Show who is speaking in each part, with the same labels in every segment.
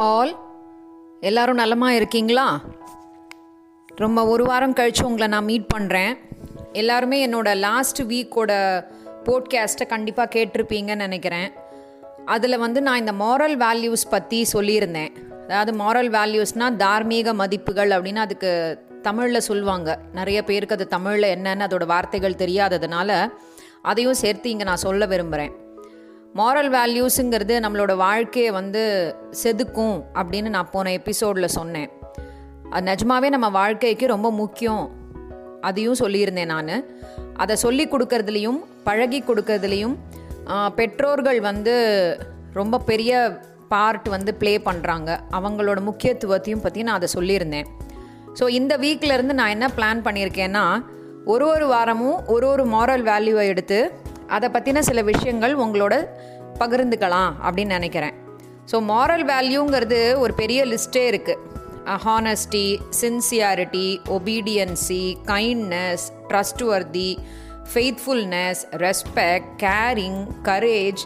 Speaker 1: All எல்லாரும் நலமாக இருக்கீங்களா? ரொம்ப ஒரு வாரம் கழித்து உங்களை நான் மீட் பண்ணுறேன் எல்லாருமே என்னோட லாஸ்ட் வீக்கோட போட்காஸ்ட்டை கண்டிப்பாக கேட்டிருப்பீங்கன்னு நினைக்கிறேன். அதில் வந்து நான் இந்த மாரல் வேல்யூஸ் பற்றி சொல்லியிருந்தேன். அதாவது மாரல் வேல்யூஸ்னால் தார்மீக மதிப்புகள் அப்படின்னு அதுக்கு தமிழில் சொல்லுவாங்க. நிறைய பேருக்கு அது தமிழில் என்னன்னு அதோட வார்த்தைகள் தெரியாததுனால அதையும் சேர்த்து இங்கே நான் சொல்ல விரும்புகிறேன் மாரல் வேல்யூஸுங்கிறது நம்மளோட வாழ்க்கையை வந்து செதுக்கும் அப்படின்னு நான் போன எபிசோடில் சொன்னேன். அது நிஜமாவே நம்ம வாழ்க்கைக்கு ரொம்ப முக்கியம். அதையும் சொல்லியிருந்தேன் நான். அதை சொல்லி கொடுக்கறதுலையும் பழகி கொடுக்கறதுலையும் பெற்றோர்கள் வந்து ரொம்ப பெரிய பார்ட் வந்து ப்ளே பண்ணுறாங்க அவங்களோட முக்கியத்துவத்தையும் பற்றி நான் அதை சொல்லியிருந்தேன். ஸோ இந்த வீக்லேருந்து நான் என்ன பிளான் பண்ணியிருக்கேன்னா ஒரு ஒரு வாரமும் ஒரு ஒரு மாரல் வேல்யூவை எடுத்து அதை பற்றின சில விஷயங்கள் உங்களோட பகிர்ந்துக்கலாம் அப்படின்னு நினைக்கிறேன். ஸோ மாரல் வேல்யூங்கிறது ஒரு பெரிய லிஸ்ட்டே இருக்குது honesty sincerity obedience kindness trustworthy faithfulness respect caring courage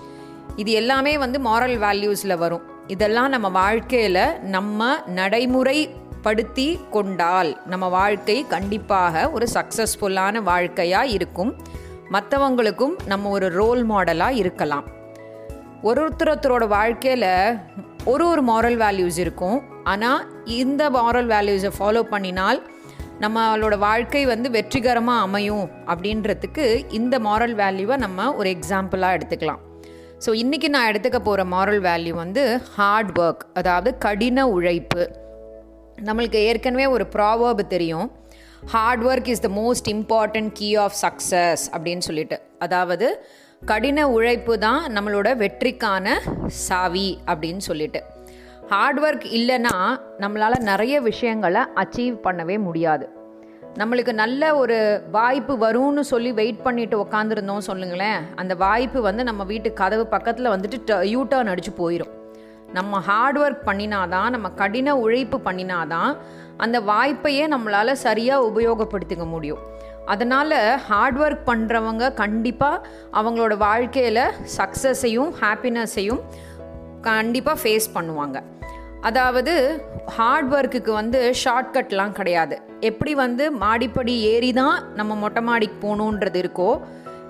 Speaker 1: இது எல்லாமே வந்து மாரல் வேல்யூஸில் வரும். இதெல்லாம் நம்ம வாழ்க்கையில் நம்ம நடைமுறைப்படுத்தி கொண்டால் நம்ம வாழ்க்கை கண்டிப்பாக ஒரு சக்ஸஸ்ஃபுல்லான வாழ்க்கையாக இருக்கும். மற்றவங்களுக்கும் நம்ம ஒரு ரோல் மாடலாக இருக்கலாம். ஒரு ஒருத்தரோட வாழ்க்கையில் ஒரு ஒரு மாரல் வேல்யூஸ் இருக்கும். ஆனால் இந்த மாரல் வேல்யூஸை ஃபாலோ பண்ணினால் நம்மளோட வாழ்க்கை வந்து வெற்றிகரமாக அமையும் அப்படின்றதுக்கு இந்த மாரல் வேல்யூவை நம்ம ஒரு எக்ஸாம்பிளாக எடுத்துக்கலாம். ஸோ இன்றைக்கி நான் எடுத்துக்க போகிற மாரல் வேல்யூ வந்து ஹார்ட் ஒர்க் அதாவது கடின உழைப்பு. நம்மளுக்கு ஏற்கனவே ஒரு ப்ராவர்பு தெரியும். Hard work is the most important key of success அப்படின்னு சொல்லிட்டு. அதாவது கடின உழைப்பு தான் நம்மளோட வெற்றிக்கான சாவி அப்படின்னு சொல்லிட்டு. ஹார்ட் ஒர்க் இல்லைன்னா நம்மளால் நிறைய விஷயங்களை அச்சீவ் பண்ணவே முடியாது. நம்மளுக்கு நல்ல ஒரு வாய்ப்பு வரும்னு சொல்லி வெயிட் பண்ணிட்டு உக்காந்துருந்தோம் சொல்லுங்களேன். அந்த வாய்ப்பு வந்து நம்ம வீட்டு கதவு பக்கத்தில் வந்துட்டு யூ டர்ன் அடித்து போயிடும் நம்ம ஹார்ட் ஒர்க் பண்ணினாதான் நம்ம கடின உழைப்பு பண்ணினாதான் அந்த வாய்ப்பையே நம்மளால் சரியாக உபயோகப்படுத்திக்க முடியும். அதனால் ஹார்ட் ஒர்க் பண்ணுறவங்க கண்டிப்பாக அவங்களோட வாழ்க்கையில் சக்ஸஸையும் ஹாப்பினஸையும் கண்டிப்பாக ஃபேஸ் பண்ணுவாங்க. அதாவது ஹார்ட் ஒர்க்குக்கு வந்து ஷார்ட்கட்லாம் கிடையாது. எப்படி வந்து மாடிப்படி ஏறி தான் நம்ம மொட்டை மாடிக்கு போகணுன்றது இருக்கோ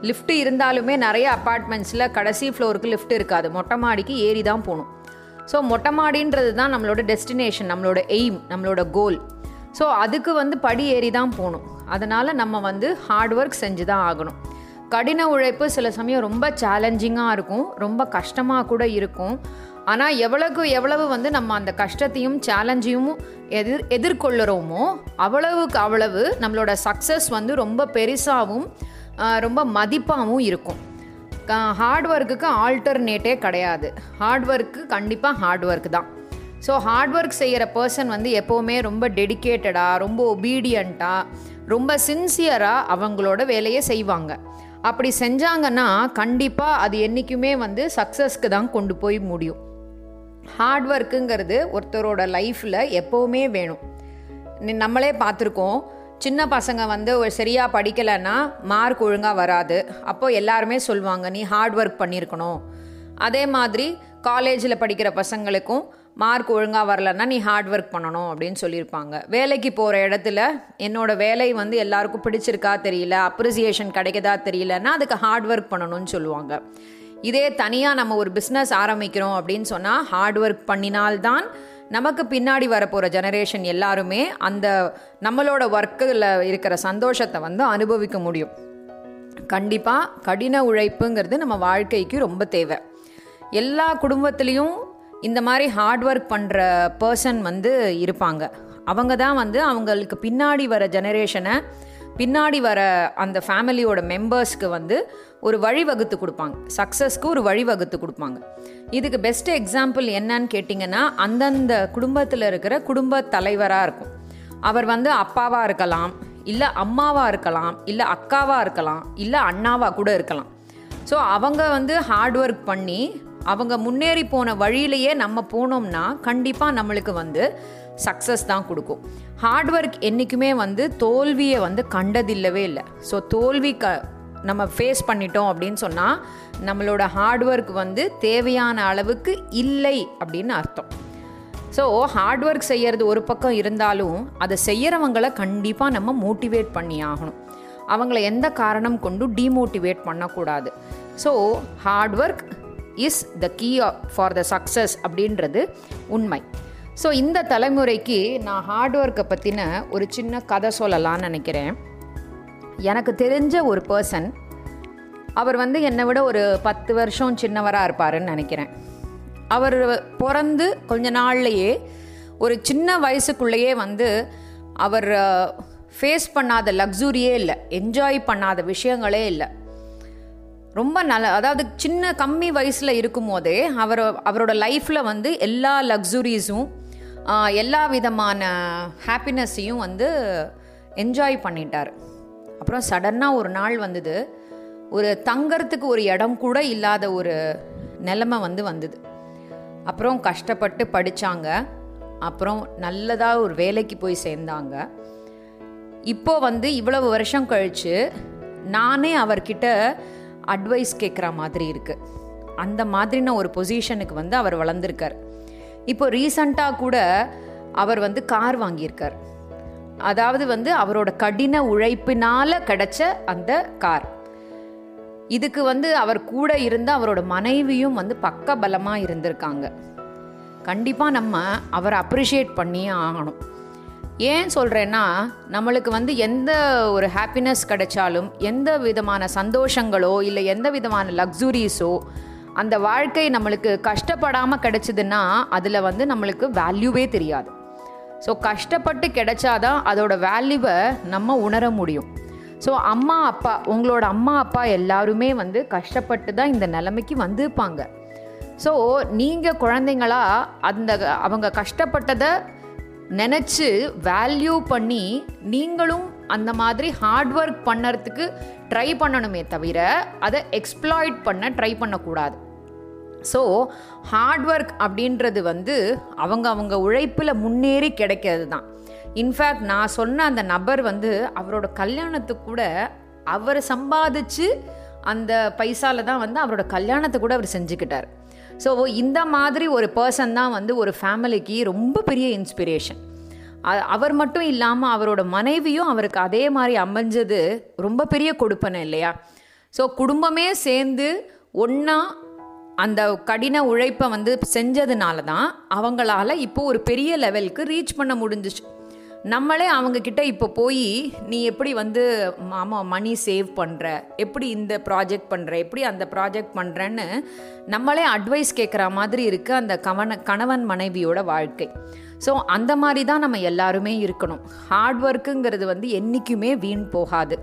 Speaker 1: லிஃப்ட் இருந்தாலுமே நிறைய அப்பார்ட்மெண்ட்ஸில் கடைசி ஃப்ளோருக்கு லிஃப்ட் இருக்காது. மொட்டை மாடிக்கு ஏறி தான் போகணும். ஸோ மொட்டை மாடின்றது தான் நம்மளோட டெஸ்டினேஷன் நம்மளோட எய்ம் நம்மளோட கோல் ஸோ அதுக்கு வந்து படி ஏறி தான் போகணும். அதனால் நம்ம வந்து ஹார்ட் ஒர்க் செஞ்சு தான் ஆகணும். கடின உழைப்பு சில சமயம் ரொம்ப சேலஞ்சிங்காக இருக்கும். ரொம்ப கஷ்டமாக கூட இருக்கும். ஆனால் எவ்வளவுக்கு எவ்வளவு வந்து நம்ம அந்த கஷ்டத்தையும் சேலஞ்சையும் எதிர் எதிர்கொள்ளுறோமோ அவ்வளவுக்கு அவ்வளவு நம்மளோட சக்ஸஸ் வந்து ரொம்ப பெருசாகவும் ரொம்ப மதிப்பாகவும் இருக்கும். ஹார்ட் ஒர்க்குக்கு ஆல்டர்னேட்டே கிடையாது. ஹார்ட் ஒர்க்கு கண்டிப்பாக ஹார்ட் ஒர்க் தான். ஸோ ஹார்ட் ஒர்க் செய்கிற பர்சன் வந்து எப்போவுமே ரொம்ப டெடிக்கேட்டடாக ரொம்ப ஒபீடியண்ட்டாக ரொம்ப சின்சியராக அவங்களோட வேலையை செய்வாங்க. அப்படி செஞ்சாங்கன்னா கண்டிப்பாக அது என்றைக்குமே வந்து சக்ஸஸ்க்கு தான் கொண்டு போய் முடியும். ஹார்ட் ஒர்க்குங்கிறது ஒருத்தரோட லைஃப்பில் எப்போவுமே வேணும். நம்மளே பார்த்துருக்கோம் சின்ன பசங்க வந்து ஒரு சரியாக படிக்கலைன்னா மார்க் ஒழுங்காக வராது. அப்போது எல்லாருமே சொல்லுவாங்க நீ ஹார்ட் ஒர்க் பண்ணியிருக்கணும். அதே மாதிரி காலேஜில் படிக்கிற பசங்களுக்கும் மார்க் ஒழுங்காக வரலன்னா நீ ஹார்ட் ஒர்க் பண்ணணும் அப்படின்னு சொல்லியிருப்பாங்க. வேலைக்கு போகிற இடத்துல என்னோட வேலை வந்து எல்லாருக்கும் பிடிச்சிருக்கா தெரியல அப்ரிசியேஷன் கிடைக்கதா தெரியலன்னா அதுக்கு ஹார்ட் ஒர்க் பண்ணணும்னு சொல்லுவாங்க. இதே தனியாக நம்ம ஒரு பிஸ்னஸ் ஆரம்பிக்கிறோம் அப்படின்னு சொன்னால் ஹார்ட் ஒர்க் பண்ணினால்தான் நமக்கு பின்னாடி வரப்போகிற ஜெனரேஷன் எல்லாருமே அந்த நம்மளோட ஒர்க்கில் இருக்கிற சந்தோஷத்தை வந்து அனுபவிக்க முடியும். கண்டிப்பாக கடின உழைப்புங்கிறது நம்ம வாழ்க்கைக்கு ரொம்ப தேவை. எல்லா குடும்பத்துலேயும் இந்த மாதிரி ஹார்ட் ஒர்க் பண்ணுற பர்சன் வந்து இருப்பாங்க. அவங்க தான் வந்து அவங்களுக்கு பின்னாடி வர ஜெனரேஷனை பின்னாடி வர அந்த ஃபேமிலியோட மெம்பர்ஸ்க்கு வந்து ஒரு வழிவகுத்து கொடுப்பாங்க. சக்ஸஸ்க்கு ஒரு வழிவகுத்து கொடுப்பாங்க. இதுக்கு பெஸ்ட் எக்ஸாம்பிள் என்னன்னு கேட்டிங்கன்னா அந்தந்த குடும்பத்தில் இருக்கிற குடும்ப தலைவராக இருக்கும். அவர் வந்து அப்பாவாக இருக்கலாம் இல்லை அம்மாவாக இருக்கலாம் இல்லை அக்காவாக இருக்கலாம் இல்லை அண்ணாவாக கூட இருக்கலாம். ஸோ அவங்க வந்து ஹார்ட் ஒர்க் பண்ணி அவங்க முன்னேறி போன வழியிலேயே நம்ம போனோம்னா கண்டிப்பாக நம்மளுக்கு வந்து சக்ஸஸ் தான் கொடுக்கும். ஹார்ட் ஒர்க் என்றைக்குமே வந்து தோல்வியை வந்து கண்டதில்லவே இல்லை. ஸோ தோல்வி க நம்ம ஃபேஸ் பண்ணிட்டோம் அப்படின்னு சொன்னால் நம்மளோட ஹார்ட் ஒர்க் வந்து தேவையான அளவுக்கு இல்லை அப்படின்னு அர்த்தம். ஸோ ஹார்ட் ஒர்க் செய்கிறது ஒரு பக்கம் இருந்தாலும் அதை செய்கிறவங்கள கண்டிப்பாக நம்ம மோட்டிவேட் பண்ணி ஆகணும். அவங்கள எந்த காரணம் கொண்டும் டீமோட்டிவேட் பண்ணக்கூடாது. So hard work is the key for the success அப்படின்றது உண்மை. ஸோ இந்த தலைமுறைக்கு நான் ஹார்ட் ஒர்க்கை பற்றின ஒரு சின்ன கதை சொல்லலாம்னு நினைக்கிறேன். எனக்கு தெரிஞ்ச ஒரு பர்சன் அவர் வந்து என்னை விட ஒரு பத்து வருஷம் சின்னவராக இருப்பாருன்னு நினைக்கிறேன். அவர் பிறந்து கொஞ்ச நாள்லையே ஒரு சின்ன வயசுக்குள்ளேயே வந்து அவர் ஃபேஸ் பண்ணாத லக்ஸுரியே இல்லை என்ஜாய் பண்ணாத விஷயங்களே இல்லை. ரொம்ப நல்ல அதாவது சின்ன கம்மி வயசில் இருக்கும் போதே அவர் அவரோட லைஃப்பில் வந்து எல்லா லக்ஸுரிஸும் எல்லா விதமான ஹாப்பினஸ்ஸையும் வந்து என்ஜாய் பண்ணிட்டார். அப்புறம் சடன்னாக ஒரு நாள் வந்தது. ஒரு தங்கறதுக்கு ஒரு இடம் கூட இல்லாத ஒரு நிலைமை வந்து வந்தது. அப்புறம் கஷ்டப்பட்டு படித்தாங்க அப்புறம் நல்லதாக ஒரு வேலைக்கு போய் சேர்ந்தாங்க. இப்போ வந்து இவ்வளவு வருஷம் கழித்து நானே அவர்கிட்ட அட்வைஸ் கேட்குற மாதிரி இருக்குது அந்த மாதிரின ஒரு பொசிஷனுக்கு வந்து அவர் வளர்ந்துருக்கார். இப்போ ரீசண்டாக கூட அவர் வந்து கார் வாங்கியிருக்கார். அதாவது வந்து அவரோட கடின உழைப்பினால் கிடைச்ச அந்த கார். இதுக்கு வந்து அவர் கூட இருந்த அவரோட மனைவியும் வந்து பக்க பலமாக இருந்திருக்காங்க. கண்டிப்பாக நம்ம அவரை அப்ரிஷியேட் பண்ணியே ஆகணும். ஏன் சொல்கிறேன்னா நம்மளுக்கு வந்து எந்த ஒரு ஹாப்பினஸ் கிடைச்சாலும் எந்த விதமான சந்தோஷங்களோ இல்லை எந்த விதமான லக்ஸுரிஸோ அந்த வாழ்க்கை நம்மளுக்கு கஷ்டப்படாமல் கிடைச்சிதுன்னா அதில் வந்து நம்மளுக்கு வேல்யூவே தெரியாது. ஸோ கஷ்டப்பட்டு கிடைச்சாதான் அதோட வேல்யூவை நம்ம உணர முடியும். ஸோ அம்மா அப்பா உங்களோட அம்மா அப்பா எல்லாருமே வந்து கஷ்டப்பட்டு தான் இந்த நிலைமைக்கு வந்திருப்பாங்க. ஸோ நீங்கள் குழந்தைங்களா அந்த அவங்க கஷ்டப்பட்டதை நினச்சி வேல்யூ பண்ணி நீங்களும் அந்த மாதிரி ஹார்ட் ஒர்க் பண்ணுறதுக்கு ட்ரை பண்ணணுமே தவிர அதை எக்ஸ்ப்ளாய்ட் பண்ண ட்ரை பண்ணக்கூடாது. ஸோ ஹார்ட் ஒர்க் அப்படின்றது வந்து அவங்க அவங்க உழைப்பில் முன்னேறி கிடைக்கிறது தான். இன்ஃபேக்ட் நான் சொன்ன அந்த நபர் வந்து அவரோட கல்யாணத்துக்கு கூட அவர் சம்பாதிச்சு அந்த பைசால தான் வந்து அவரோட கல்யாணத்தை கூட அவர் செஞ்சுக்கிட்டார். ஸோ இந்த மாதிரி ஒரு பர்சன் தான் வந்து ஒரு ஃபேமிலிக்கு ரொம்ப பெரிய இன்ஸ்பிரேஷன் அவர் மட்டும் இல்லாமல் அவரோட மனைவியும் அவருக்கு அதே மாதிரி அமைஞ்சது ரொம்ப பெரிய கொடுப்பனை இல்லையா? ஸோ குடும்பமே சேர்ந்து ஒன்றா அந்த கடின உழைப்பை வந்து செஞ்சதுனால தான் அவங்களால இப்போ ஒரு பெரிய லெவலுக்கு ரீச் பண்ண முடிஞ்சிச்சு. நம்மளே அவங்கக்கிட்ட இப்போ போய் நீ எப்படி வந்து மாமா மணி சேவ் பண்ணுற எப்படி இந்த ப்ராஜெக்ட் பண்ணுற எப்படி அந்த ப்ராஜெக்ட் பண்ணுறேன்னு நம்மளே அட்வைஸ் கேட்குற மாதிரி இருக்குது அந்த கவன கணவன் மனைவியோட வாழ்க்கை. ஸோ அந்த மாதிரி தான் நம்ம எல்லாருமே இருக்கணும். ஹார்ட் ஒர்க்குங்கிறது வந்து என்றைக்குமே வீண் போகாது.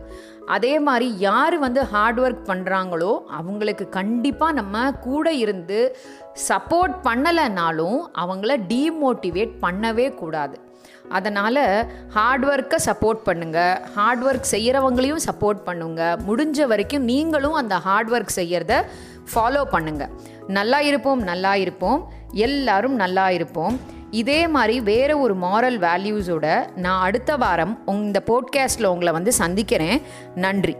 Speaker 1: அதே மாதிரி யார் வந்து ஹார்ட் ஒர்க் பண்ணுறாங்களோ அவங்களுக்கு கண்டிப்பாக நம்ம கூட இருந்து சப்போர்ட் பண்ணலைனாலும் அவங்கள டீமோட்டிவேட் பண்ணவே கூடாது. அதனால் ஹார்ட் ஒர்க்கை சப்போர்ட் பண்ணுங்கள் ஹார்ட் ஒர்க் செய்கிறவங்களையும் சப்போர்ட் பண்ணுங்கள் முடிஞ்ச வரைக்கும் நீங்களும் அந்த ஹார்ட் ஒர்க் செய்கிறத ஃபாலோ பண்ணுங்கள் நல்லா இருப்போம் நல்லா இருப்போம். எல்லாரும் நல்லா இருப்போம். இதே மாதிரி வேறு ஒரு மாரல் வேல்யூஸோட நான் அடுத்த வாரம் இந்த போட்காஸ்ட்டில் உங்களை வந்து சந்திக்கிறேன். நன்றி.